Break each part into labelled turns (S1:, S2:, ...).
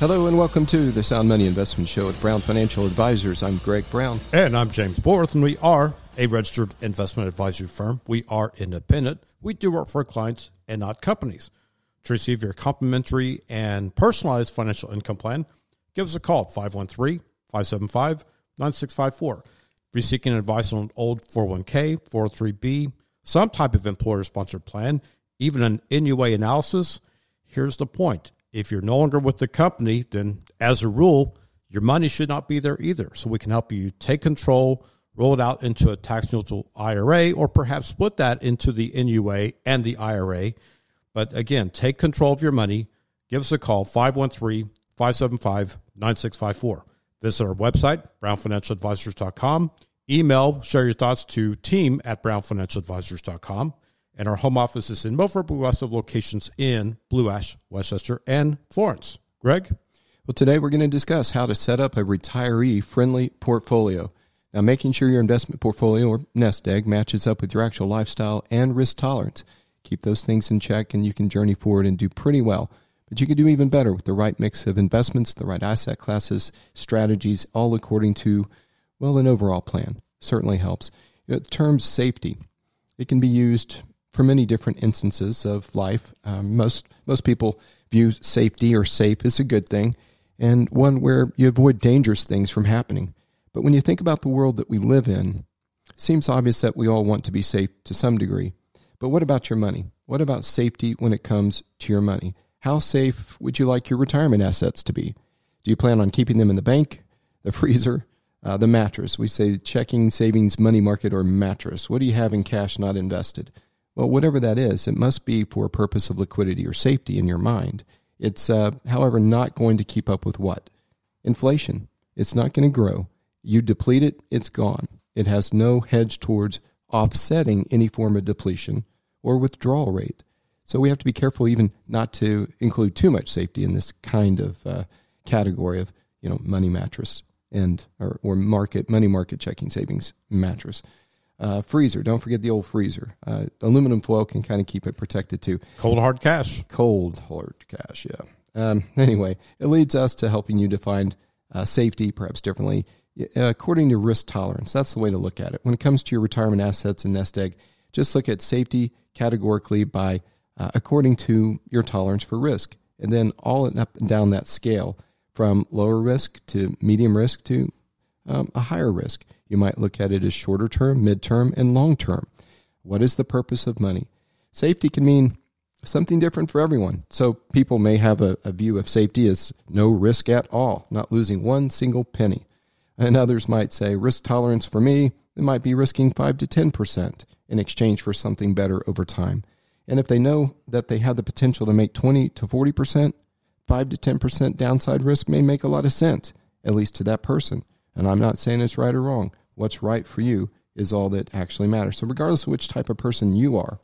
S1: Hello and welcome to the Sound Money Investment Show with Brown Financial Advisors. I'm Greg Brown.
S2: And I'm James Borth, and we are a registered investment advisory firm. We are independent. We do work for clients and not companies. To receive your complimentary and personalized financial income plan, give us a call at 513 575 9654. If you're seeking advice on an old 401k, 403b, some type of employer sponsored plan, even an NUA analysis, here's the point if you're no longer with the company, then as a rule, your money should not be there either. So we can help you take control, roll it out into a tax neutral IRA, or perhaps split that into the NUA and the IRA. But again, take control of your money. Give us a call, 513 575 9654. Visit our website, brownfinancialadvisors.com. Email, share your thoughts to team at brownfinancialadvisors.com and our home office is in Milford, but we also have locations in Blue Ash, West Chester, and Florence. Greg?
S1: Well, today we're going to discuss how to set up a retiree friendly portfolio. Now, making sure your investment portfolio or nest egg matches up with your actual lifestyle and risk tolerance. Keep those things in check, and you can journey forward and do pretty well. But you can do even better with the right mix of investments, the right asset classes, strategies, all according to, well, an overall plan. Certainly helps. You know, the term safety, it can be used for many different instances of life. Um, most most people view safety or safe as a good thing, and one where you avoid dangerous things from happening. But when you think about the world that we live in, it seems obvious that we all want to be safe to some degree. But what about your money? What about safety when it comes to your money? How safe would you like your retirement assets to be? Do you plan on keeping them in the bank, the freezer, uh, the mattress? We say checking, savings, money market, or mattress. What do you have in cash not invested? Well, whatever that is, it must be for a purpose of liquidity or safety in your mind. It's, uh, however, not going to keep up with what? Inflation. It's not going to grow. You deplete it, it's gone. It has no hedge towards offsetting any form of depletion or withdrawal rate. So we have to be careful even not to include too much safety in this kind of uh, category of you know money mattress and or, or market money market checking savings mattress. Uh, freezer. Don't forget the old freezer. Uh, aluminum foil can kind of keep it protected too.
S2: Cold hard cash.
S1: Cold hard cash. Yeah. Um, anyway, it leads us to helping you define uh, safety perhaps differently uh, according to risk tolerance. That's the way to look at it. When it comes to your retirement assets and nest egg, just look at safety categorically by uh, according to your tolerance for risk, and then all up and down that scale from lower risk to medium risk to um, a higher risk. You might look at it as shorter term, midterm, and long term. What is the purpose of money? Safety can mean something different for everyone. So people may have a, a, view of safety as no risk at all, not losing one single penny. And others might say risk tolerance for me, it might be risking 5 to 10% in exchange for something better over time. And if they know that they have the potential to make 20 to 40%, 5 to 10% downside risk may make a lot of sense, at least to that person. And I'm not saying it's right or wrong what's right for you is all that actually matters. So, regardless of which type of person you are,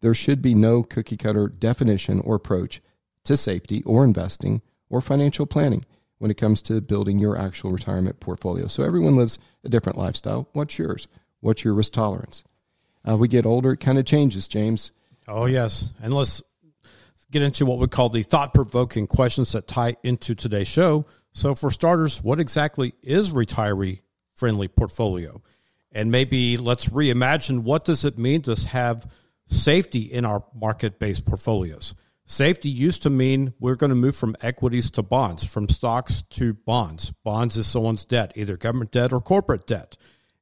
S1: there should be no cookie cutter definition or approach to safety or investing or financial planning when it comes to building your actual retirement portfolio. So, everyone lives a different lifestyle. What's yours? What's your risk tolerance? Uh, we get older, it kind of changes, James.
S2: Oh, yes. And let's get into what we call the thought provoking questions that tie into today's show. So, for starters, what exactly is retiree friendly portfolio. And maybe let's reimagine what does it mean to have safety in our market-based portfolios. Safety used to mean we're going to move from equities to bonds, from stocks to bonds. Bonds is someone's debt, either government debt or corporate debt.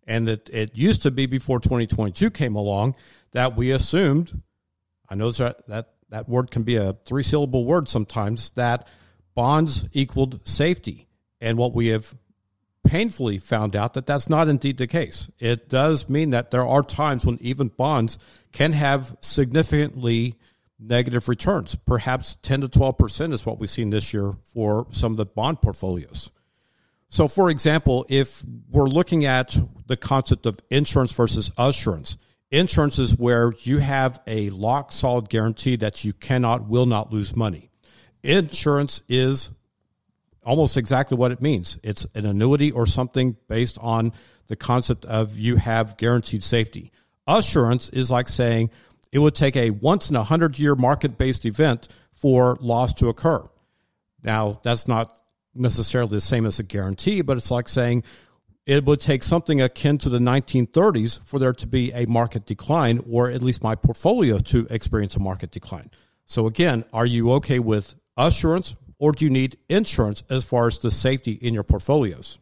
S2: And it, it used to be before 2022 came along that we assumed, I know that, that, that word can be a three syllable word sometimes, that bonds equaled safety. And what we have painfully found out that that's not indeed the case. It does mean that there are times when even bonds can have significantly negative returns. Perhaps 10 to 12% is what we've seen this year for some of the bond portfolios. So, for example, if we're looking at the concept of insurance versus assurance. Insurance is where you have a lock solid guarantee that you cannot, will not lose money. Insurance is almost exactly what it means. It's an annuity or something based on the concept of you have guaranteed safety. Assurance is like saying it would take a once in a hundred year market based event for loss to occur. Now, that's not necessarily the same as a guarantee, but it's like saying it would take something akin to the 1930s for there to be a market decline, or at least my portfolio to experience a market decline. So, again, are you okay with assurance or do you need insurance as far as the safety in your portfolios?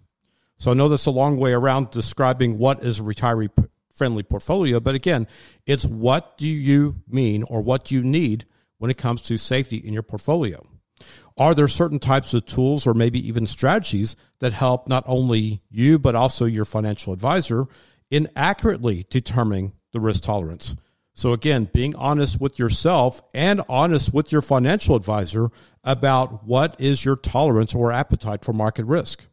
S2: So I know that's a long way around describing what is a retiree friendly portfolio, but again, it's what do you mean or what do you need when it comes to safety in your portfolio? Are there certain types of tools or maybe even strategies that help not only you, but also your financial advisor in accurately determining the risk tolerance? So, again, being honest with yourself and honest with your financial advisor about what is your tolerance or appetite for market risk.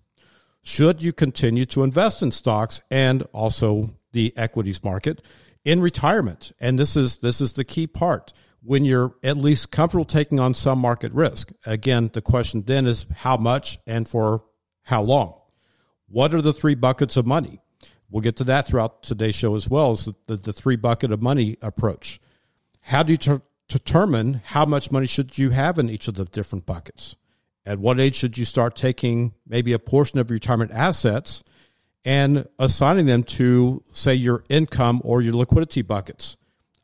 S2: Should you continue to invest in stocks and also the equities market in retirement? And this is this is the key part. When you're at least comfortable taking on some market risk. Again, the question then is how much and for how long? What are the three buckets of money? We'll get to that throughout today's show as well as the, the, the three bucket of money approach. How do you ter- determine how much money should you have in each of the different buckets? At what age should you start taking maybe a portion of your retirement assets and assigning them to say your income or your liquidity buckets?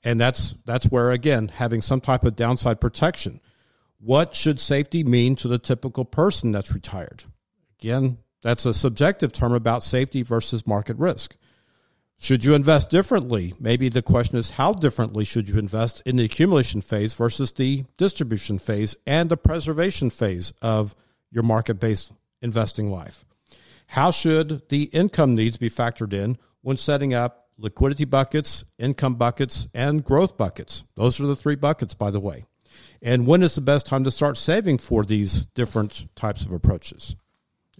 S2: And that's that's where again having some type of downside protection. What should safety mean to the typical person that's retired? Again, that's a subjective term about safety versus market risk. Should you invest differently? Maybe the question is how differently should you invest in the accumulation phase versus the distribution phase and the preservation phase of your market based investing life? How should the income needs be factored in when setting up liquidity buckets, income buckets, and growth buckets? Those are the three buckets, by the way. And when is the best time to start saving for these different types of approaches?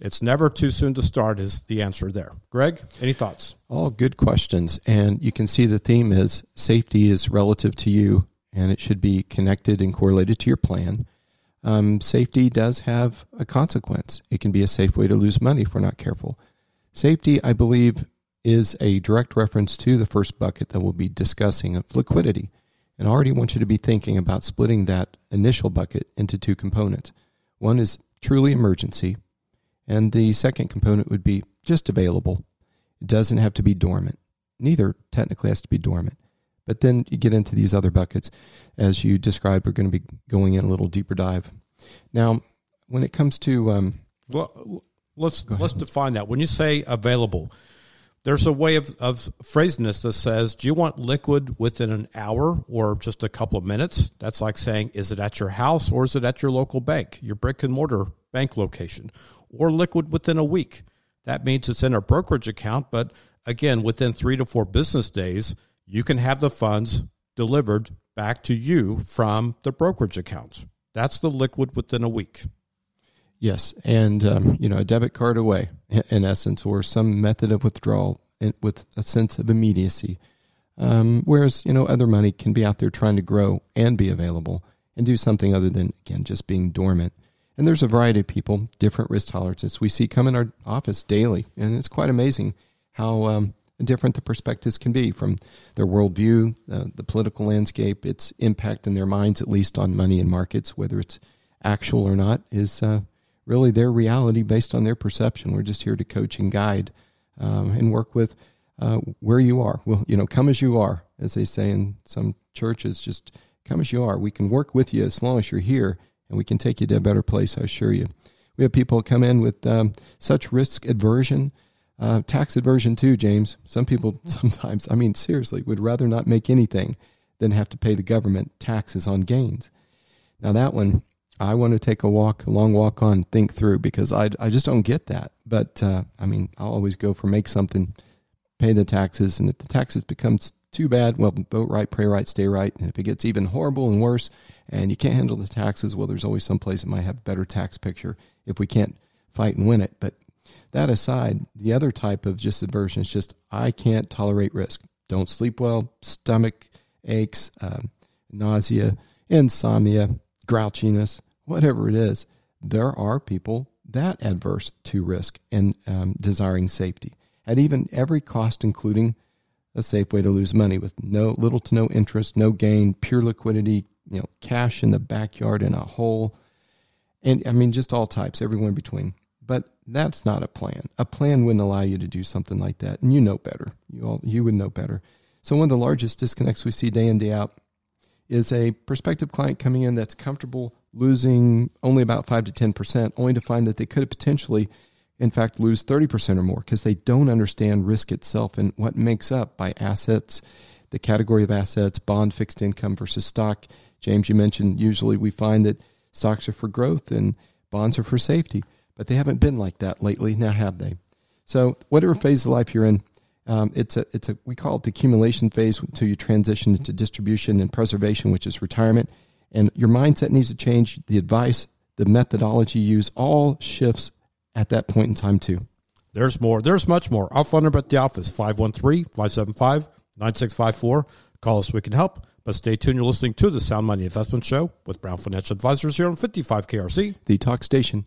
S2: It's never too soon to start, is the answer there. Greg, any thoughts?
S1: All good questions. And you can see the theme is safety is relative to you and it should be connected and correlated to your plan. Um, safety does have a consequence. It can be a safe way to lose money if we're not careful. Safety, I believe, is a direct reference to the first bucket that we'll be discussing of liquidity. And I already want you to be thinking about splitting that initial bucket into two components. One is truly emergency, and the second component would be just available. It doesn't have to be dormant. Neither technically has to be dormant. But then you get into these other buckets. As you described, we're going to be going in a little deeper dive. Now, when it comes to. Um,
S2: well, let's, let's define that. When you say available, there's a way of, of phrasing this that says, do you want liquid within an hour or just a couple of minutes? That's like saying, is it at your house or is it at your local bank, your brick and mortar bank location? Or liquid within a week. That means it's in a brokerage account, but again, within three to four business days, you can have the funds delivered back to you from the brokerage account. That's the liquid within a week.
S1: Yes, and um, you know a debit card away, in essence, or some method of withdrawal with a sense of immediacy. Um, whereas you know other money can be out there trying to grow and be available and do something other than again just being dormant. And there's a variety of people, different risk tolerances we see come in our office daily. And it's quite amazing how um, different the perspectives can be from their worldview, uh, the political landscape, its impact in their minds, at least on money and markets, whether it's actual or not, is uh, really their reality based on their perception. We're just here to coach and guide um, and work with uh, where you are. Well, you know, come as you are, as they say in some churches, just come as you are. We can work with you as long as you're here and we can take you to a better place, I assure you. We have people come in with um, such risk aversion, uh, tax aversion too, James. Some people sometimes, I mean, seriously, would rather not make anything than have to pay the government taxes on gains. Now, that one, I want to take a walk, a long walk on, think through because I, I just don't get that. But uh, I mean, I'll always go for make something, pay the taxes, and if the taxes becomes too bad, well, vote right, pray right, stay right. And if it gets even horrible and worse, and you can't handle the taxes, well, there's always some place that might have a better tax picture if we can't fight and win it. But That aside, the other type of just aversion is just I can't tolerate risk. Don't sleep well, stomach aches, um, nausea, insomnia, grouchiness, whatever it is. There are people that adverse to risk and um, desiring safety at even every cost, including a safe way to lose money with no little to no interest, no gain, pure liquidity, you know, cash in the backyard in a hole, and I mean just all types, everywhere in between. But that's not a plan. A plan wouldn't allow you to do something like that, and you know better. You all you would know better. So one of the largest disconnects we see day in day out is a prospective client coming in that's comfortable losing only about five to ten percent, only to find that they could potentially, in fact, lose thirty percent or more because they don't understand risk itself and what makes up by assets, the category of assets, bond, fixed income versus stock. James, you mentioned usually we find that stocks are for growth and bonds are for safety but they haven't been like that lately. Now have they? So whatever phase of life you're in, um, it's a it's a we call it the accumulation phase until you transition into distribution and preservation, which is retirement. And your mindset needs to change. The advice, the methodology you use, all shifts at that point in time too.
S2: There's more. There's much more. Our phone number at the office, 513-575-9654. Call us. We can help. But stay tuned. You're listening to the Sound Money Investment Show with Brown Financial Advisors here on 55 KRC.
S1: The talk station.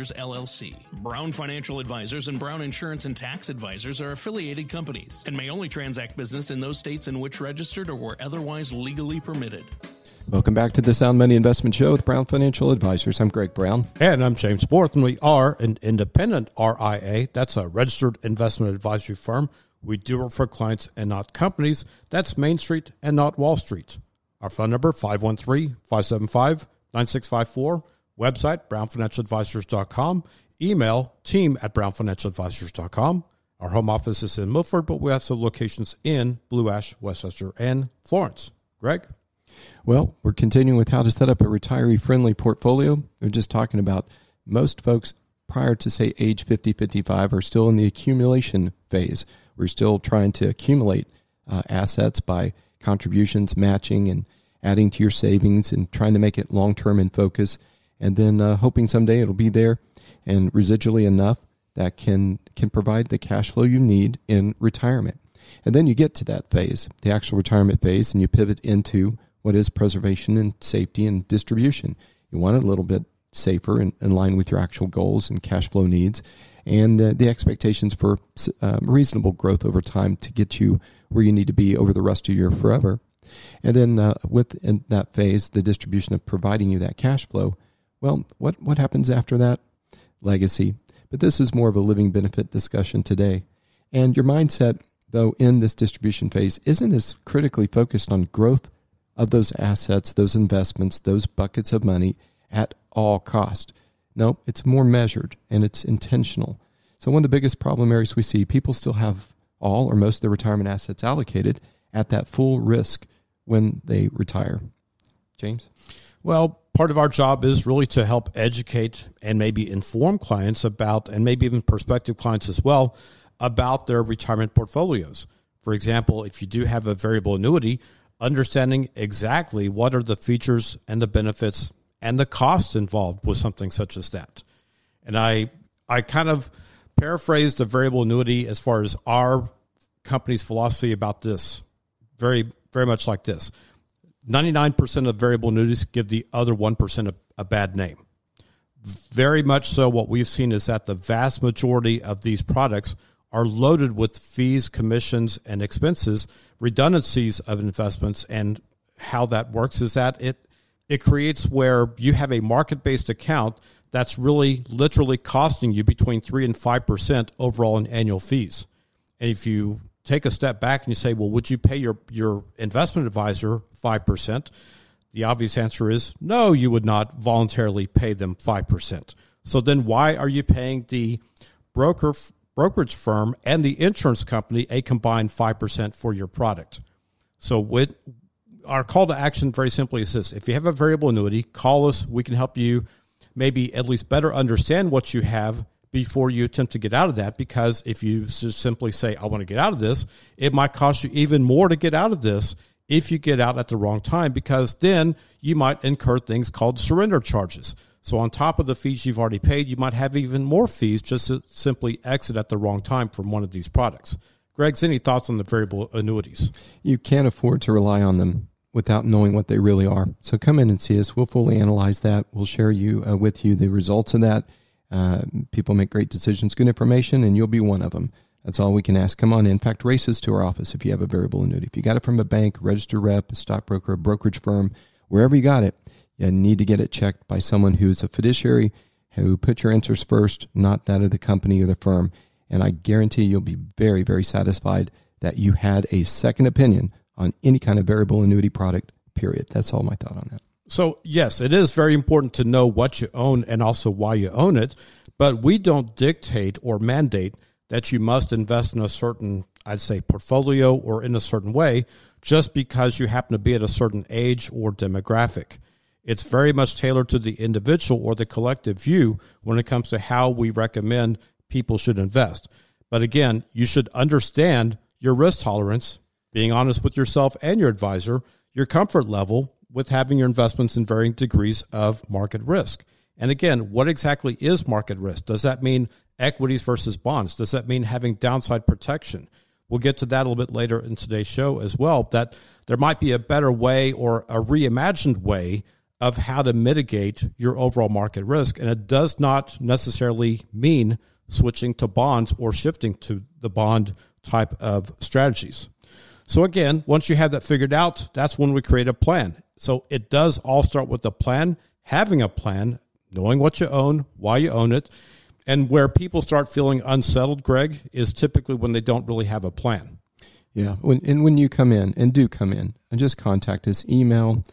S3: Advisors, LLC. Brown Financial Advisors and Brown Insurance and Tax Advisors are affiliated companies and may only transact business in those states in which registered or were otherwise legally permitted.
S1: Welcome back to the Sound Money Investment Show with Brown Financial Advisors. I'm Greg Brown.
S2: And I'm James Borth, and we are an independent RIA. That's a registered investment advisory firm. We do it for clients and not companies. That's Main Street and not Wall Street. Our phone number, 513 575 9654. Website, brownfinancialadvisors.com. Email, team at brownfinancialadvisors.com. Our home office is in Milford, but we have some locations in Blue Ash, West Chester, and Florence. Greg?
S1: Well, we're continuing with how to set up a retiree friendly portfolio. We're just talking about most folks prior to, say, age 50, 55 are still in the accumulation phase. We're still trying to accumulate uh, assets by contributions, matching, and adding to your savings and trying to make it long term in focus and then uh, hoping someday it'll be there and residually enough that can can provide the cash flow you need in retirement. And then you get to that phase, the actual retirement phase, and you pivot into what is preservation and safety and distribution. You want it a little bit safer and in line with your actual goals and cash flow needs, and uh, the expectations for uh, reasonable growth over time to get you where you need to be over the rest of your forever. And then uh, within that phase, the distribution of providing you that cash flow well, what, what happens after that? Legacy. But this is more of a living benefit discussion today. And your mindset, though, in this distribution phase isn't as critically focused on growth of those assets, those investments, those buckets of money at all cost. No, it's more measured and it's intentional. So one of the biggest problem areas we see, people still have all or most of their retirement assets allocated at that full risk when they retire. James?
S2: Well, part of our job is really to help educate and maybe inform clients about, and maybe even prospective clients as well, about their retirement portfolios. For example, if you do have a variable annuity, understanding exactly what are the features and the benefits and the costs involved with something such as that. And I I kind of paraphrased the variable annuity as far as our company's philosophy about this. Very very much like this. 99% of variable annuities give the other 1% a, a bad name. Very much so, what we've seen is that the vast majority of these products are loaded with fees, commissions, and expenses, redundancies of investments. And how that works is that it it creates where you have a market based account that's really literally costing you between three and five percent overall in annual fees. And if you take a step back and you say, well, would you pay your, your investment advisor 5%? The obvious answer is no, you would not voluntarily pay them 5%. So then why are you paying the broker brokerage firm and the insurance company a combined 5% for your product? So with our call to action very simply is this. If you have a variable annuity, call us. We can help you maybe at least better understand what you have before you attempt to get out of that because if you just simply say I want to get out of this, it might cost you even more to get out of this if you get out at the wrong time because then you might incur things called surrender charges. So on top of the fees you've already paid, you might have even more fees just to simply exit at the wrong time from one of these products. Greg's any thoughts on the variable annuities?
S1: You can't afford to rely on them without knowing what they really are. So come in and see us. We'll fully analyze that. We'll share you uh, with you the results of that. Uh, people make great decisions, good information, and you'll be one of them. That's all we can ask. Come on in. In fact, races to our office if you have a variable annuity. If you got it from a bank, registered rep, a stockbroker, a brokerage firm, wherever you got it, you need to get it checked by someone who's a fiduciary who put your interest first, not that of the company or the firm. And I guarantee you'll be very, very satisfied that you had a second opinion on any kind of variable annuity product, period. That's all my thought on that.
S2: So, yes, it is very important to know what you own and also why you own it, but we don't dictate or mandate that you must invest in a certain, I'd say, portfolio or in a certain way just because you happen to be at a certain age or demographic. It's very much tailored to the individual or the collective view when it comes to how we recommend people should invest. But again, you should understand your risk tolerance being honest with yourself and your advisor, your comfort level with having your investments in varying degrees of market risk. And again, what exactly is market risk? Does that mean equities versus bonds? Does that mean having downside protection? We'll get to that a little bit later in today's show as well. That there might be a better way or a reimagined way of how to mitigate your overall market risk. And it does not necessarily mean switching to bonds or shifting to the bond type of strategies. So again, once you have that figured out, that's when we create a plan. So it does all start with a plan, having a plan, knowing what you own, why you own it, and where people start feeling unsettled, Greg, is typically when they don't really have a plan.
S1: Yeah, when, and when you come in, and do come in, and just contact us, email,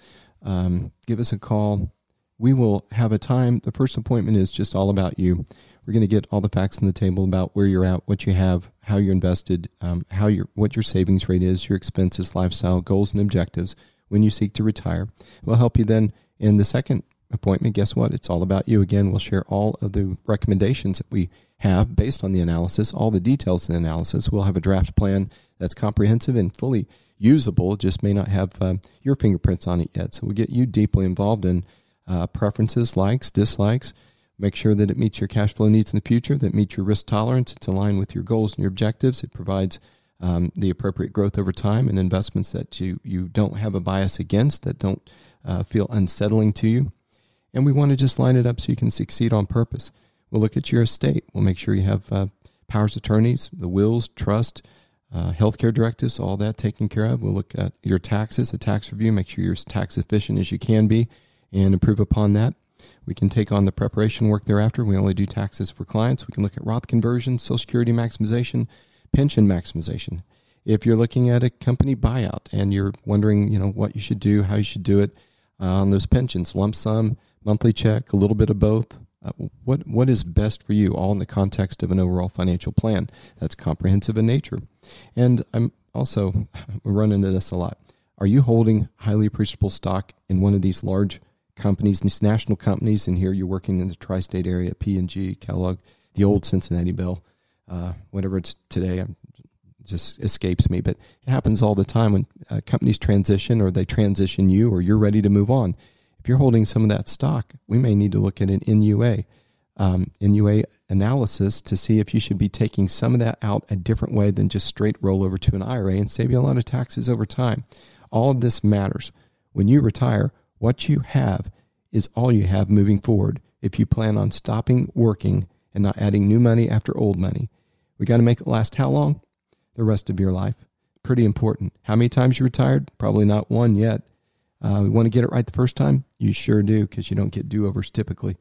S1: um, give us a call. We will have a time. The first appointment is just all about you. We're going to get all the facts on the table about where you're at, what you have, how you're invested, um, how your what your savings rate is, your expenses, lifestyle goals, and objectives when you seek to retire. We'll help you then in the second appointment. Guess what? It's all about you. Again, we'll share all of the recommendations that we have based on the analysis, all the details in the analysis. We'll have a draft plan that's comprehensive and fully usable. Just may not have uh, your fingerprints on it yet. So we'll get you deeply involved in uh, preferences, likes, dislikes Make sure that it meets your cash flow needs in the future, that meets your risk tolerance. It's aligned with your goals and your objectives. It provides um, the appropriate growth over time and investments that you, you don't have a bias against, that don't uh, feel unsettling to you. And we want to just line it up so you can succeed on purpose. We'll look at your estate. We'll make sure you have uh, powers of attorneys, the wills, trust, uh, healthcare directives, all that taken care of. We'll look at your taxes, a tax review, make sure you're as tax efficient as you can be, and improve upon that. We can take on the preparation work thereafter. We only do taxes for clients. We can look at Roth conversion, Social Security maximization, pension maximization. If you're looking at a company buyout and you're wondering, you know, what you should do, how you should do it uh, on those pensions, lump sum, monthly check, a little bit of both. Uh, what what is best for you, all in the context of an overall financial plan that's comprehensive in nature. And I'm also run into this a lot. Are you holding highly appreciable stock in one of these large companies, these national companies, and here you're working in the tri-state area, P&G, Kellogg, the old Cincinnati Bell, uh, whatever it's today, I'm, just escapes me. But it happens all the time when uh, companies transition or they transition you or you're ready to move on. If you're holding some of that stock, we may need to look at an NUA, um, NUA analysis to see if you should be taking some of that out a different way than just straight roll over to an IRA and save you a lot of taxes over time. All of this matters. When you retire, what you have is all you have moving forward if you plan on stopping working and not adding new money after old money. We got to make it last how long? The rest of your life. Pretty important. How many times you retired? Probably not one yet. Uh, we want to get it right the first time? You sure do because you don't get do overs typically.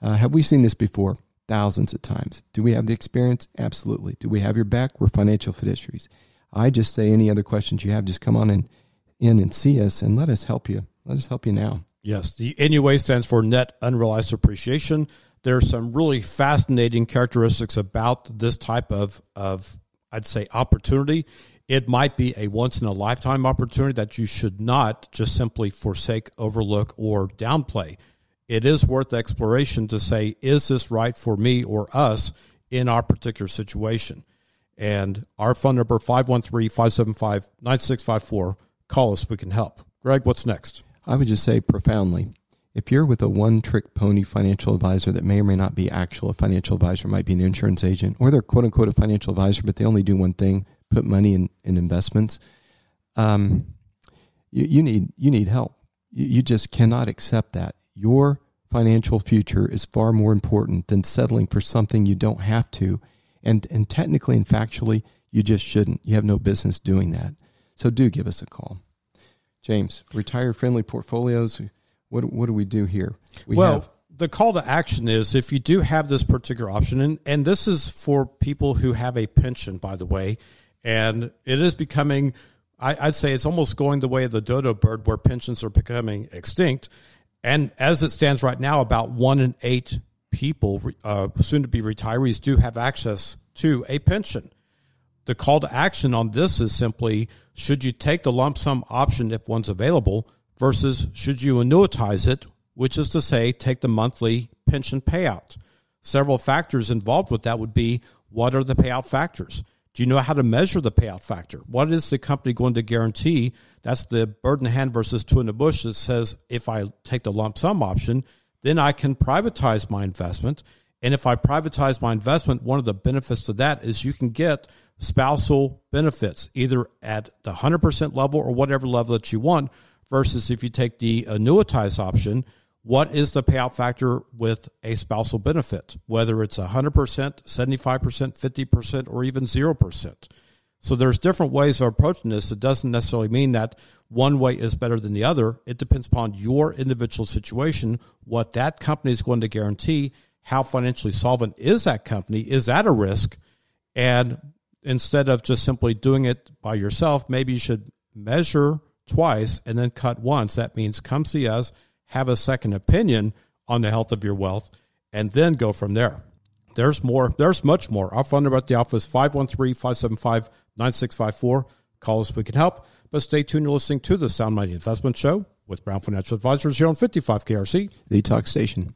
S1: Uh, have we seen this before? Thousands of times. Do we have the experience? Absolutely. Do we have your back? We're financial fiduciaries. I just say any other questions you have, just come on in, in and see us and let us help you let us help you now.
S2: Yes, the NUA stands for Net Unrealized Appreciation. There's some really fascinating characteristics about this type of, of I'd say, opportunity. It might be a once in a lifetime opportunity that you should not just simply forsake, overlook, or downplay. It is worth exploration to say, is this right for me or us in our particular situation? And our phone number, 513 575 9654. Call us, we can help. Greg, what's next?
S1: I would just say profoundly. If you're with a one trick pony financial advisor that may or may not be actual a financial advisor, might be an insurance agent, or they're quote unquote a financial advisor, but they only do one thing, put money in, in investments, um, you, you need you need help. You, you just cannot accept that. Your financial future is far more important than settling for something you don't have to. And and technically and factually, you just shouldn't. You have no business doing that. So do give us a call. James, retire friendly portfolios. What what do we do here?
S2: We well, have, the call to action is if you do have this particular option, and, and this is for people who have a pension, by the way, and it is becoming, I, would say it's almost going the way of the dodo bird, where pensions are becoming extinct. And as it stands right now, about one in eight people, uh, soon to be retirees, do have access to a pension. The call to action on this is simply should you take the lump sum option if one's available versus should you annuitize it, which is to say, take the monthly pension payout. Several factors involved with that would be what are the payout factors? Do you know how to measure the payout factor? What is the company going to guarantee? That's the bird in the hand versus two in the bush that says if I take the lump sum option, then I can privatize my investment. And if I privatize my investment, one of the benefits to that is you can get spousal benefits, either at the 100% level or whatever level that you want, versus if you take the annuitized option, what is the payout factor with a spousal benefit, whether it's 100%, 75%, 50%, or even 0%. So there's different ways of approaching this. It doesn't necessarily mean that one way is better than the other. It depends upon your individual situation, what that company is going to guarantee, how financially solvent is that company, is that a risk, and instead of just simply doing it by yourself, maybe you should measure twice and then cut once. That means come see us, have a second opinion on the health of your wealth, and then go from there. There's more. There's much more. Our phone number at the office, 513-575-9654. Call us. if We can help. But stay tuned. You're listening to the Sound Money Investment Show with Brown Financial Advisors here on 55 KRC.
S1: The Talk Station.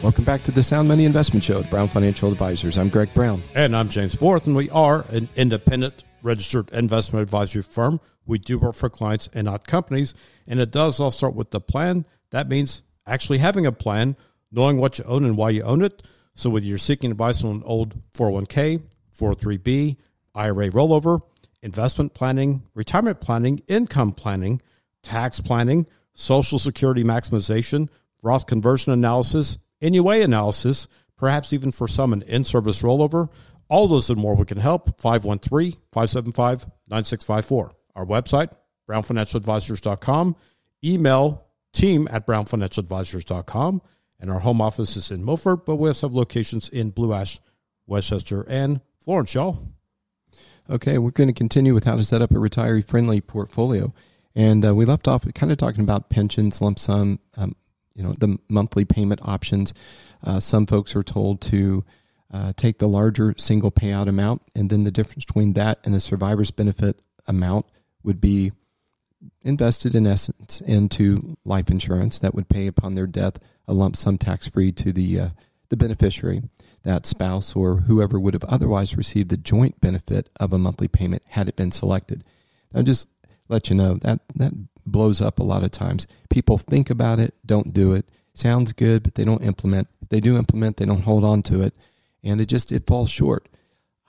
S1: Welcome back to the Sound Money Investment Show with Brown Financial Advisors. I'm Greg Brown.
S2: And I'm James Borth, and we are an independent registered investment advisory firm. We do work for clients and not companies. And it does all start with the plan. That means actually having a plan, knowing what you own and why you own it. So whether you're seeking advice on an old 401k, 403b, IRA rollover, investment planning, retirement planning, income planning, tax planning, social security maximization, Roth conversion analysis, NUA analysis, perhaps even for some an in service rollover. All those and more we can help. 513 575 9654. Our website, brownfinancialadvisors.com. Email team at brownfinancialadvisors.com. And our home office is in Milford, but we also have locations in Blue Ash, West Chester, and Florence, y'all.
S1: Okay, we're going to continue with how to set up a retiree friendly portfolio. And uh, we left off kind of talking about pensions, lump sum, um, you know the monthly payment options. Uh, some folks are told to uh, take the larger single payout amount, and then the difference between that and the survivor's benefit amount would be invested in essence into life insurance that would pay upon their death a lump sum tax free to the uh, the beneficiary, that spouse or whoever would have otherwise received the joint benefit of a monthly payment had it been selected. Now, just let you know that that blows up a lot of times. People think about it, don't do it. Sounds good, but they don't implement. If they do implement, they don't hold on to it, and it just it falls short.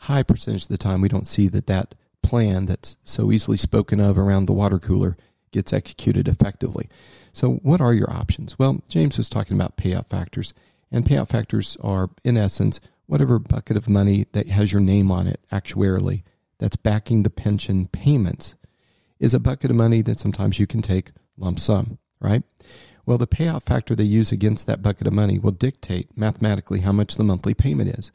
S1: High percentage of the time, we don't see that that plan that's so easily spoken of around the water cooler gets executed effectively. So, what are your options? Well, James was talking about payout factors, and payout factors are, in essence, whatever bucket of money that has your name on it actuarially that's backing the pension payments is a bucket of money that sometimes you can take lump sum, right? Well, the payout factor they use against that bucket of money will dictate mathematically how much the monthly payment is.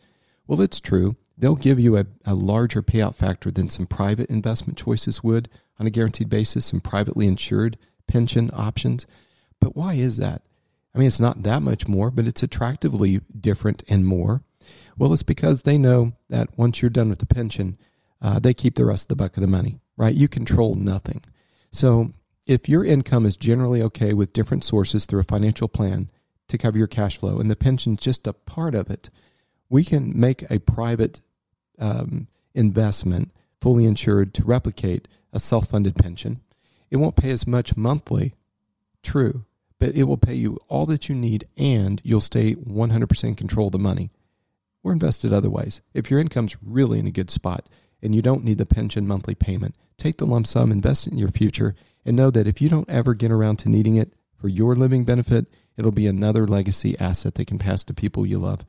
S1: Well, it's true. they'll give you a, a larger payout factor than some private investment choices would on a guaranteed basis, some privately insured pension options. But why is that? I mean, it's not that much more, but it's attractively different and more. Well, it's because they know that once you're done with the pension, uh, they keep the rest of the buck of the money, right? You control nothing. So if your income is generally okay with different sources through a financial plan to cover your cash flow, and the pension's just a part of it, we can make a private um, investment fully insured to replicate a self funded pension. It won't pay as much monthly, true, but it will pay you all that you need and you'll stay 100% control of the money. We're invested otherwise. If your income's really in a good spot and you don't need the pension monthly payment, take the lump sum, invest in your future, and know that if you don't ever get around to needing it for your living benefit, it'll be another legacy asset that can pass to people you love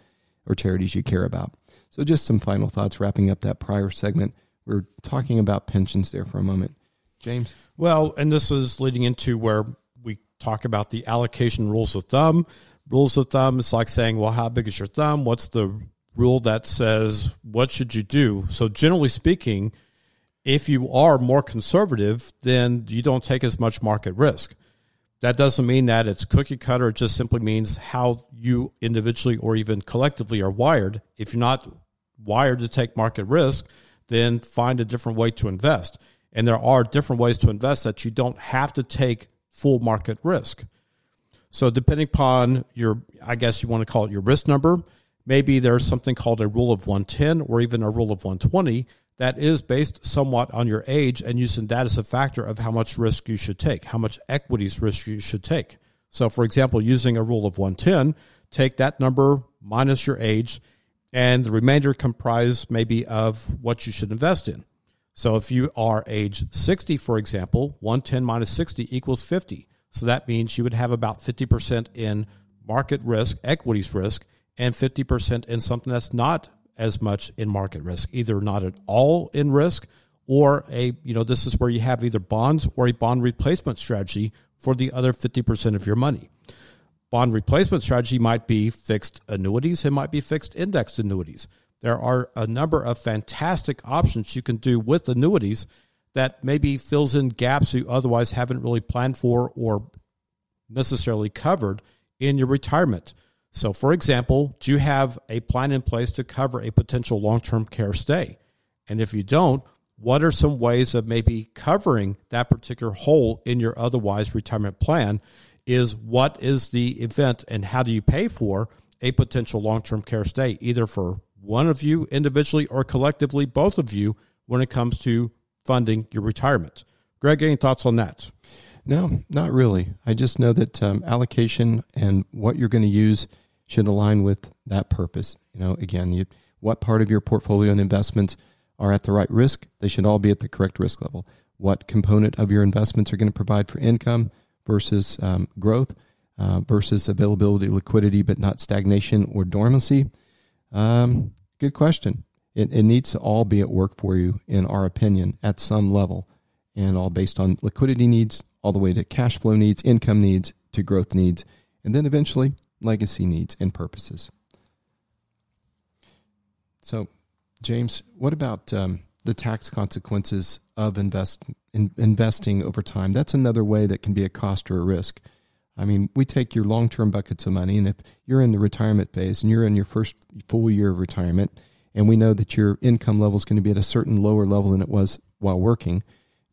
S1: or charities you care about. So, just some final thoughts wrapping up that prior segment. We are talking about pensions there for a moment. James?
S2: Well, and this is leading into where we talk about the allocation rules of thumb. Rules of thumb is like saying, well, how big is your thumb? What's the rule that says what should you do? So, generally speaking, if you are more conservative, then you don't take as much market risk. That doesn't mean that it's cookie cutter. It just simply means how you individually or even collectively are wired. If you're not wired to take market risk, then find a different way to invest. And there are different ways to invest that you don't have to take full market risk. So depending upon your, I guess you want to call it your risk number, maybe there's something called a rule of 110 or even a rule of 120 that is based somewhat on your age and using that as a factor of how much risk you should take, how much equities risk you should take. So for example, using a rule of 110, take that number minus your age and the remainder comprise maybe of what you should invest in. So if you are age 60, for example, 110 minus 60 equals 50. So that means you would have about 50% in market risk, equities risk, and 50% in something that's not as much in market risk, either not at all in risk or a, you know, this is where you have either bonds or a bond replacement strategy for the other 50% of your money bond replacement strategy might be fixed annuities, it might be fixed indexed annuities. There are a number of fantastic options you can do with annuities that maybe fills in gaps you otherwise haven't really planned for or necessarily covered in your retirement. So, for example, do you have a plan in place to cover a potential long term care stay? And if you don't, what are some ways of maybe covering that particular hole in your otherwise retirement plan is what is the event and how do you pay for a potential long term care stay, either for one of you individually or collectively, both of you, when it comes to funding your retirement. Greg, any thoughts on that?
S1: No, not really. I just know that um, allocation and what you're going to use should align with that purpose. You know, again, you, what part of your portfolio and investments are at the right risk? They should all be at the correct risk level. What component of your investments are going to provide for income? versus um, growth uh, versus availability, liquidity, but not stagnation or dormancy? Um, good question. It, it needs to all be at work for you, in our opinion, at some level, and all based on liquidity needs, all the way to cash flow needs, income needs, to growth needs, and then eventually legacy needs and purposes. So, James, what about um, the tax consequences of invest, in, investing over time. That's another way that can be a cost or a risk. I mean, we take your long term buckets of money, and if you're in the retirement phase and you're in your first full year of retirement, and we know that your income level is going to be at a certain lower level than it was while working,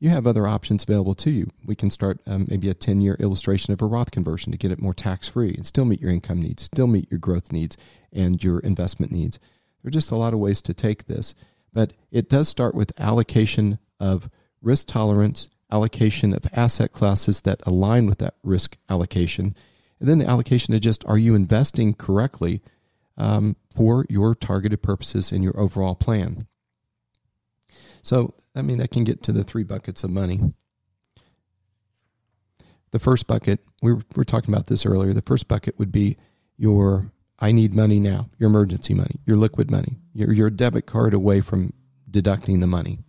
S1: you have other options available to you. We can start um, maybe a 10 year illustration of a Roth conversion to get it more tax free and still meet your income needs, still meet your growth needs and your investment needs. There are just a lot of ways to take this. But it does start with allocation of risk tolerance, allocation of asset classes that align with that risk allocation, and then the allocation of just are you investing correctly um, for your targeted purposes in your overall plan. So, I mean, that can get to the three buckets of money. The first bucket, we were, we were talking about this earlier. The first bucket would be your I need money now, your emergency money, your liquid money, your, your debit card away from deducting the money.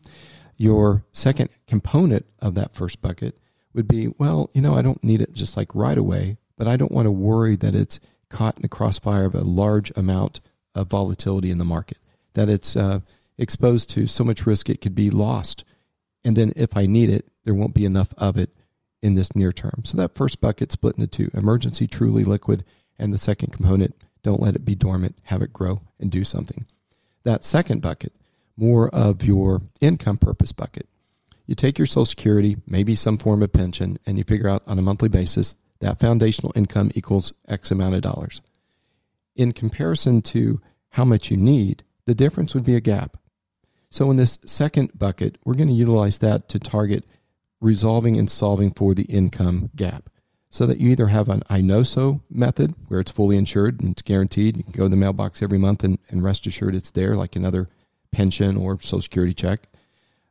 S1: Your second component of that first bucket would be, well, you know, I don't need it just like right away, but I don't want to worry that it's caught in the crossfire of a large amount of volatility in the market. that it's uh, exposed to so much risk it could be lost. And then if I need it, there won't be enough of it in this near term. So that first bucket split into two emergency, truly liquid, and the second component, don't let it be dormant, have it grow and do something. That second bucket, more of your income purpose bucket. You take your Social Security, maybe some form of pension, and you figure out on a monthly basis that foundational income equals X amount of dollars. In comparison to how much you need, the difference would be a gap. So in this second bucket, we're going to utilize that to target resolving and solving for the income gap. So that you either have an I know so method where it's fully insured and it's guaranteed. You can go to the mailbox every month and, and rest assured it's there, like another pension or social security check.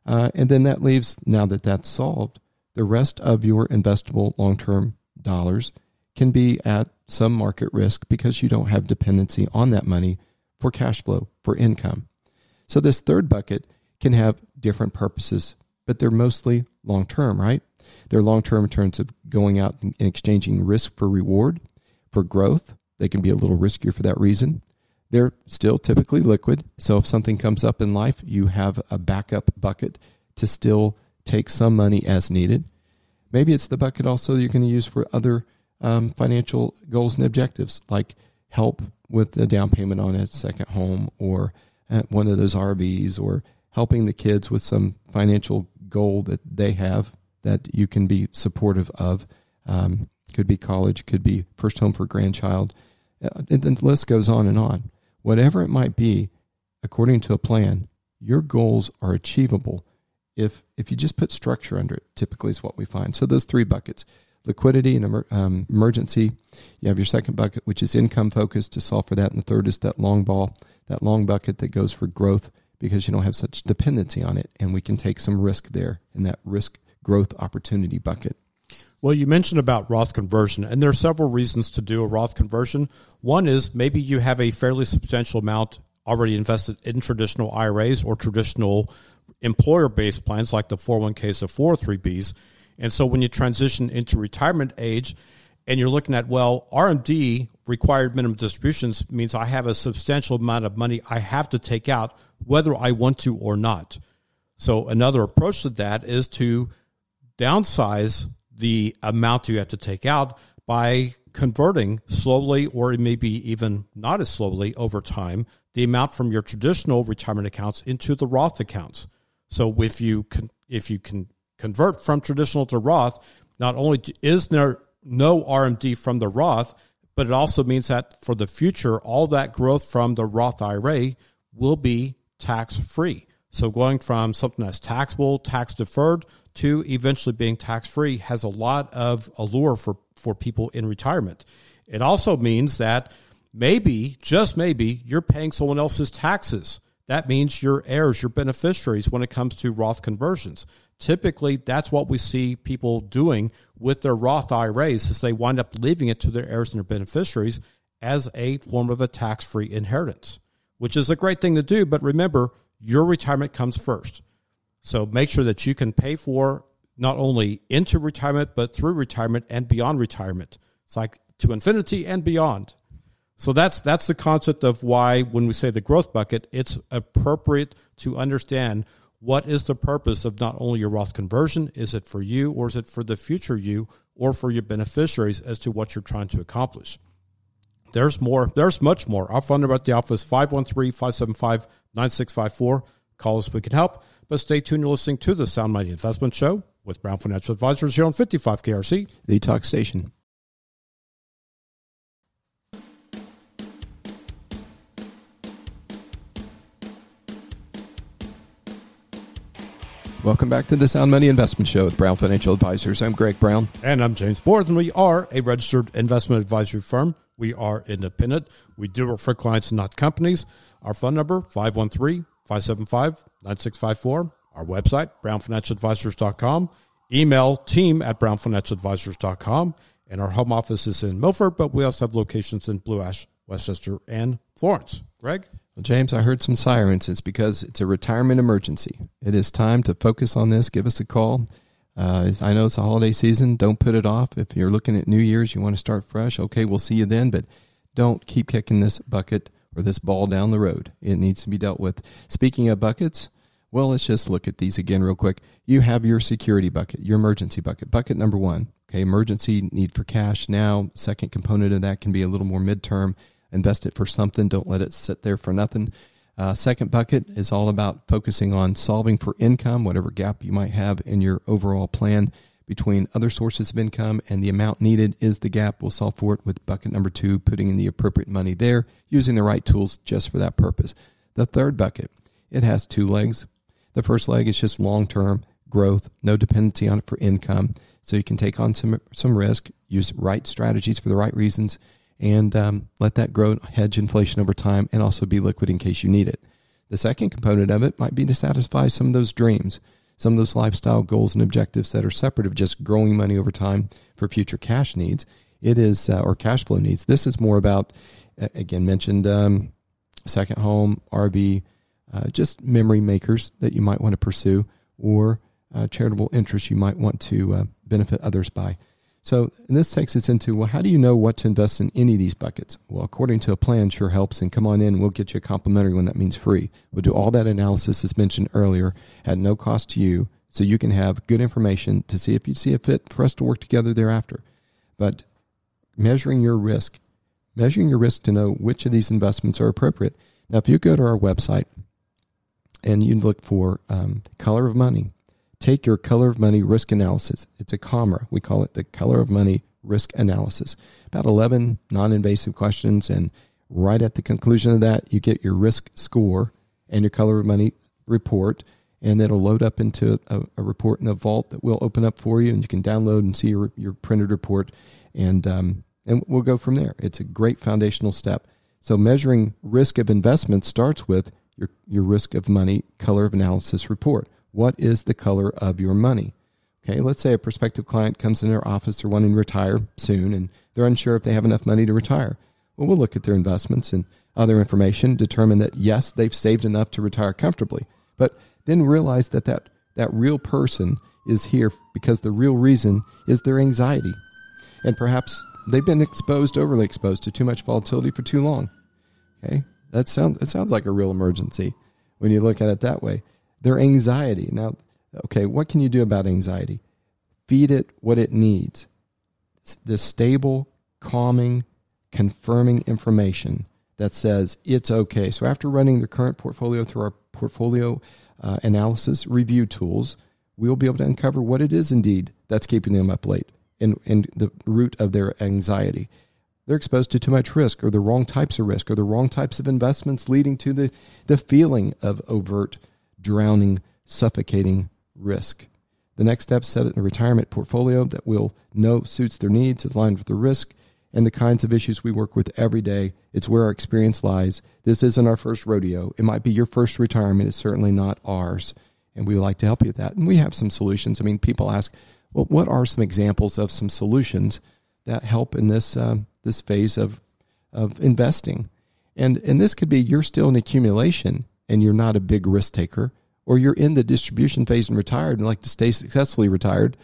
S1: Uh, and then that leaves, now that that's solved, the rest of your investable long term dollars can be at some market risk because you don't have dependency on that money for cash flow, for income. So this third bucket can have different purposes, but they're mostly long term, right? They're long term in terms of going out and exchanging risk for reward, for growth. They can be a little riskier for that reason. They're still typically liquid. So if something comes up in life, you have a backup bucket to still take some money as needed. Maybe it's the bucket also you're going to use for other um, financial goals and objectives, like help with the down payment on a second home or one of those RVs, or helping the kids with some financial goal that they have that you can be supportive of. Um, could be college, could be first home for grandchild. Uh, and the list goes on and on. Whatever it might be, according to a plan, your goals are achievable if if you just put structure under it. Typically, is what we find. So those three buckets: liquidity and um, emergency. You have your second bucket, which is income focused to solve for that, and the third is that long ball, that long bucket that goes for growth because you don't have such dependency on it, and we can take some risk there in that risk growth opportunity bucket.
S2: Well, you mentioned about Roth conversion, and there are several reasons to do a Roth conversion. One is maybe you have a fairly substantial amount already invested in traditional IRAs or traditional employer based plans like the 401ks or 403bs. And so when you transition into retirement age and you're looking at, well, RMD required minimum distributions means I have a substantial amount of money I have to take out whether I want to or not. So another approach to that is to downsize the amount you have to take out by converting slowly or maybe even not as slowly over time the amount from your traditional retirement accounts into the Roth accounts. So if you can if you can convert from traditional to Roth, not only is there no RMD from the Roth, but it also means that for the future, all that growth from the Roth IRA will be tax free. So going from something that's taxable, tax deferred, to eventually being tax free has a lot of allure for, for people in retirement. It also means that maybe, just maybe, you're paying someone else's taxes. That means your heirs, your beneficiaries when it comes to Roth conversions. Typically, that's what we see people doing with their Roth IRAs is they wind up leaving it to their heirs and their beneficiaries as a form of a tax-free inheritance, which is a great thing to do. But remember, your retirement comes first. So make sure that you can pay for not only into retirement, but through retirement and beyond retirement. It's like to infinity and beyond. So that's that's the concept of why when we say the growth bucket, it's appropriate to understand what is the purpose of not only your Roth conversion, is it for you or is it for the future you or for your beneficiaries as to what you're trying to accomplish. There's more, there's much more. Our phone number at the office 513-575-9654. Call us, we can help. But stay tuned. You're listening to the Sound Money Investment Show with Brown Financial Advisors here on 55 KRC.
S1: The Talk Station. Welcome back to the Sound Money Investment Show with Brown Financial Advisors. I'm Greg Brown.
S2: And I'm James Borth, and we are a registered investment advisory firm. We are independent. We do work for clients, not companies. Our phone number, 513-575-9654. Our website, brownfinancialadvisors.com. Email team at brownfinancialadvisors.com. And our home office is in Milford, but we also have locations in Blue Ash, West Chester, and Florence. Greg?
S1: Well, James, I heard some sirens. It's because it's a retirement emergency. It is time to focus on this. Give us a call. Uh, I know it's a holiday season. Don't put it off. If you're looking at New Year's, you want to start fresh. Okay, we'll see you then. But don't keep kicking this bucket or this ball down the road. It needs to be dealt with. Speaking of buckets, well, let's just look at these again real quick. You have your security bucket, your emergency bucket. Bucket number one, okay, emergency need for cash now. Second component of that can be a little more midterm. Invest it for something. Don't let it sit there for nothing. Uh, second bucket is all about focusing on solving for income, whatever gap you might have in your overall plan between other sources of income and the amount needed is the gap. We'll solve for it with bucket number two, putting in the appropriate money there, using the right tools just for that purpose. The third bucket, it has two legs. The first leg is just long term growth, no dependency on it for income. So you can take on some, some risk, use right strategies for the right reasons, and um, let that grow, hedge inflation over time, and also be liquid in case you need it. The second component of it might be to satisfy some of those dreams some of those lifestyle goals and objectives that are separate of just growing money over time for future cash needs. It is, uh, or cash flow needs. This is more about, again, mentioned um, second home, RV, uh, just memory makers that you might want to pursue, or uh, charitable interests you might want to uh, benefit others by. So this takes us into well, how do you know what to invest in any of these buckets? Well, according to a plan, sure helps. And come on in, we'll get you a complimentary one. That means free. We'll do all that analysis as mentioned earlier at no cost to you, so you can have good information to see if you see a fit for us to work together thereafter. But measuring your risk, measuring your risk to know which of these investments are appropriate. Now, if you go to our website and you look for um, color of money, take your color of money risk analysis. It's a COMRA. We call it the color of money risk analysis. About 11 non invasive questions. And right at the conclusion of that, you get your risk score and your color of money report. And it'll load up into a, a report in a vault that we'll open up for you. And you can download and see your, your printed report. And, um, and we'll go from there. It's a great foundational step. So measuring risk of investment starts with your, your risk of money color of analysis report. What is the color of your money? Okay, let's say a prospective client comes in our office, they're wanting to retire soon, and they're unsure if they have enough money to retire. Well, we'll look at their investments and other information, determine that yes, they've saved enough to retire comfortably, but then realize that that, that real person is here because the real reason is their anxiety. And perhaps they've been exposed, overly exposed to too much volatility for too long. Okay, that sounds, that sounds like a real emergency when you look at it that way their anxiety. Now, okay, what can you do about anxiety? Feed it what it needs. The stable, calming, confirming information that says it's okay. So after running the current portfolio through our portfolio uh, analysis review tools, we'll be able to uncover what it is indeed that's keeping them up late and, and the root of their anxiety. They're exposed to too much risk or the wrong types of risk or the wrong types of investments leading to the, the feeling of overt drowning, suffocating risk. The next step set in a retirement portfolio that will know suits their needs, is aligned with the risk, and the kinds of issues we work with every day. It's where our experience lies. This isn't our first rodeo. It might be your first retirement. It's certainly not ours. And we would like to help you with that. And we have some solutions. I mean, people ask, well, what are some examples of some solutions that help in this uh, this phase of of investing? And and this could be you're still in accumulation and you're not a big risk taker, or you're in the distribution phase and retired and like to stay successfully retired,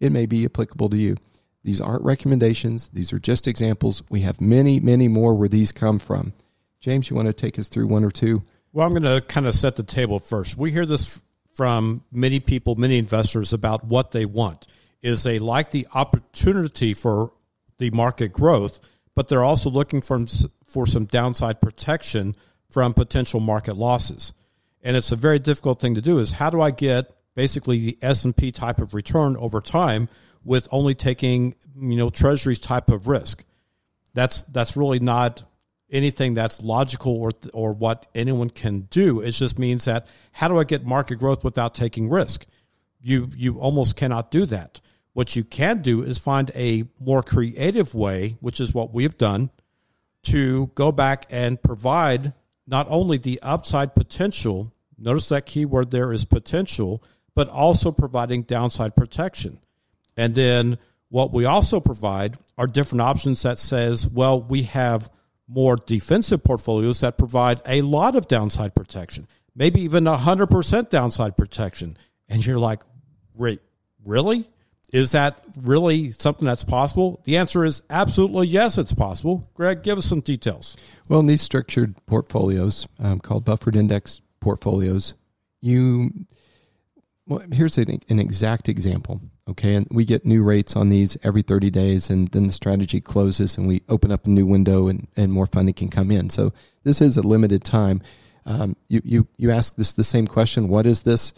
S1: it may be applicable to you. These aren't recommendations, these are just examples. We have many, many more where these come from. James, you want to take us through one or two?
S2: Well, I'm going to kind of set the table first. We hear this from many people, many investors about what they want. Is they like the opportunity for the market growth, but they're also looking for, for some downside protection from potential market losses. And it's a very difficult thing to do is how do I get basically the S&P type of return over time with only taking, you know, treasuries type of risk? That's that's really not anything that's logical or or what anyone can do. It just means that how do I get market growth without taking risk? You you almost cannot do that. What you can do is find a more creative way, which is what we've done, to go back and provide not only the upside potential, notice that keyword there is potential, but also providing downside protection. And then what we also provide are different options that says, well, we have more defensive portfolios that provide a lot of downside protection, maybe even 100% downside protection. And you're like, really? Is that really something that's possible? The answer is absolutely yes, it's possible. Greg, give us some details.
S1: Well, in these structured portfolios um, called buffered index portfolios, you well, here's an, an exact example. Okay, and we get new rates on these every 30 days, and then the strategy closes, and we open up a new window, and, and more funding can come in. So this is a limited time. Um, you you you ask this the same question: What is this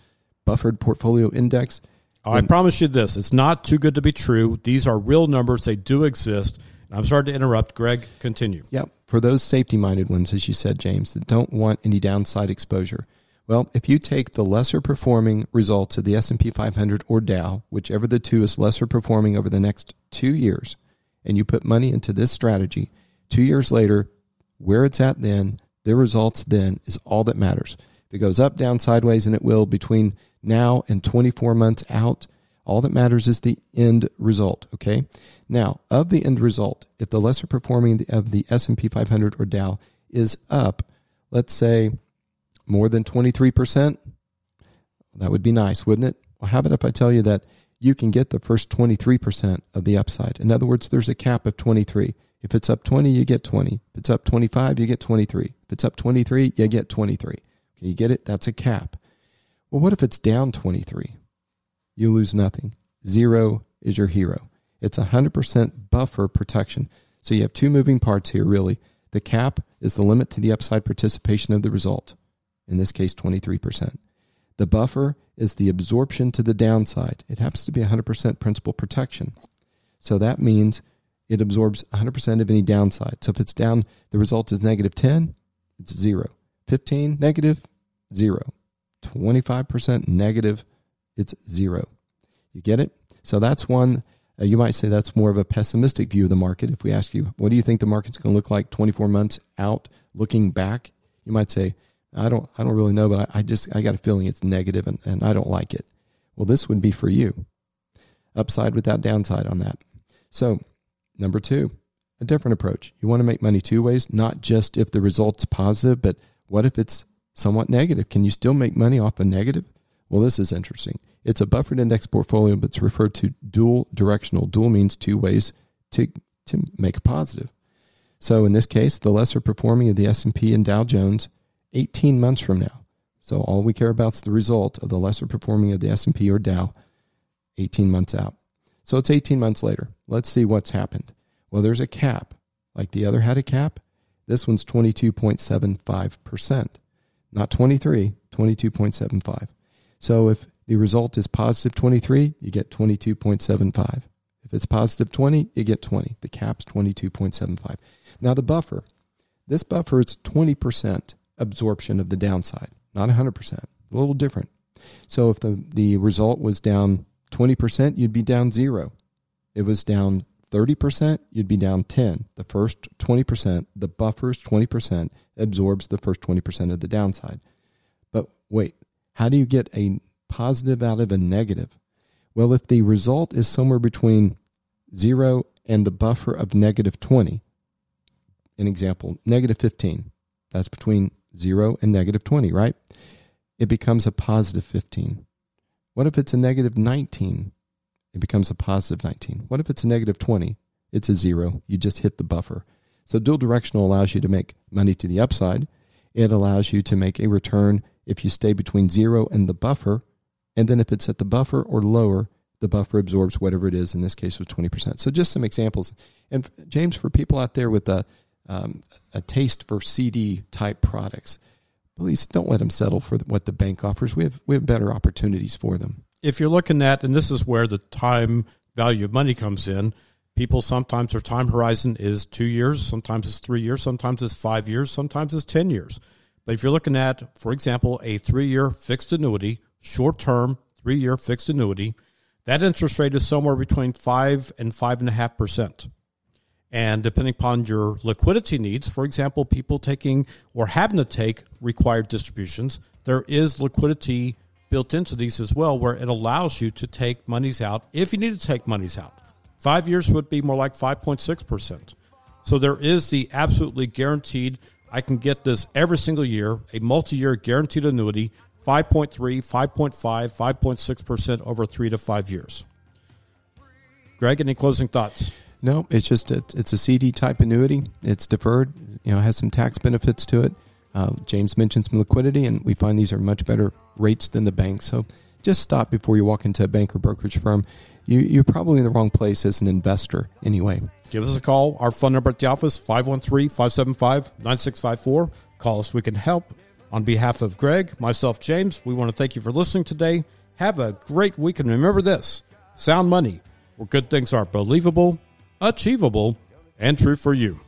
S1: buffered portfolio index?
S2: I promise you this: it's not too good to be true. These are real numbers; they do exist. I'm sorry to interrupt, Greg. Continue.
S1: Yep. For those safety-minded ones, as you said, James, that don't want any downside exposure. Well, if you take the lesser performing results of the S&P 500 or Dow, whichever the two is lesser performing over the next 2 years, and you put money into this strategy, 2 years later, where it's at then, the results then is all that matters. If it goes up, down, sideways, and it will between now and 24 months out, all that matters is the end result, okay? Now, of the end result, if the lesser performing of the S&P 500 or Dow is up, let's say more than 23%, that would be nice, wouldn't it? Well, how about if I tell you that you can get the first 23% of the upside? In other words, there's a cap of 23. If it's up 20, you get 20. If it's up 25, you get 23. If it's up 23, you get 23. Okay, you get it? That's a cap. Well, what if it's down 23? You lose nothing. Zero is your hero. It's 100% buffer protection. So you have two moving parts here, really. The cap is the limit to the upside participation of the result in this case 23%. The buffer is the absorption to the downside. It happens to be 100% principal protection. So that means it absorbs 100% of any downside. So if it's down, the result is negative 10, it's zero. 15, negative, zero. 25% negative, it's zero. You get it? So that's one. Uh, you might say that's more of a pessimistic view of the market. If we ask you, what do you think the market's going to look like 24 months out, looking back? You might say, I don't I don't really know, but I, I just I got a feeling it's negative and, and I don't like it. Well, this would be for you. Upside without downside on that. So, number two, a different approach. You want to make money two ways, not just if the result's positive, but what if it's somewhat negative? Can you still make money off a negative? Well, this is interesting. It's a buffered index portfolio, but it's referred to dual directional. Dual means two ways to to make a positive. So in this case, the lesser performing of the S&P and Dow Jones 18 months from now. So all we care about is the result of the lesser performing of the S&P or Dow 18 months out. So it's 18 months later. Let's see what's happened. Well, there's a cap. Like the other had a cap. This one's 22.75%. Not 23, 22.75. So if the result is positive 23, you get 22.75. If it's positive 20, you get 20. The cap's 22.75. Now the buffer. This buffer is 20% absorption of the downside, not 100%, a little different. So if the, the result was down 20%, you'd be down zero. It was down 30%, you'd be down 10. The first 20%, the buffer's 20% absorbs the first 20% of the downside. But wait, how do you get a positive out of a negative? Well, if the result is somewhere between 0 and the buffer of negative 20, an example, negative 15, that's between 0 and negative 20, right? It becomes a positive 15. What if it's a negative 19? It becomes a positive 19. What if it's a negative 20? It's a zero. You just hit the buffer. So dual directional allows you to make money to the upside. It allows you to make a return if you stay between zero and the buffer. And then if it's at the buffer or lower, the buffer absorbs whatever it is. In this case, was 20%. So just some examples. And James, for people out there with a um, a taste for CD type products. Please don't let them settle for what the bank offers. We have we have better opportunities for them.
S2: If you're looking at, and this is where the time value of money comes in. People sometimes their time horizon is two years, sometimes it's three years, sometimes it's five years, sometimes it's ten years. But if you're looking at, for example, a three-year fixed annuity, short-term three-year fixed annuity, that interest rate is somewhere between five and five and a half percent. And depending upon your liquidity needs, for example, people taking or having to take required distributions, there is liquidity built into these as well, where it allows you to take monies out if you need to take monies out. Five years would be more like 5.6%. So there is the absolutely guaranteed, I can get this every single year, a multi year guaranteed annuity, 5.3, 5.5, 5.6% over three to five years. Greg, any closing thoughts?
S1: No, it's just a, it's a CD type annuity. It's deferred. You know, has some tax benefits to it. Uh, James mentioned some liquidity, and we find these are much better rates than the bank. So just stop before you walk into a bank or brokerage firm. You, you're probably in the wrong place as an investor anyway.
S2: Give us a call. Our phone number at the office, 513-575-9654. Call us. We can help. On behalf of Greg, myself, James, we want to thank you for listening today. Have a great week. And remember this, sound money, where good things are believable, achievable, and true for you.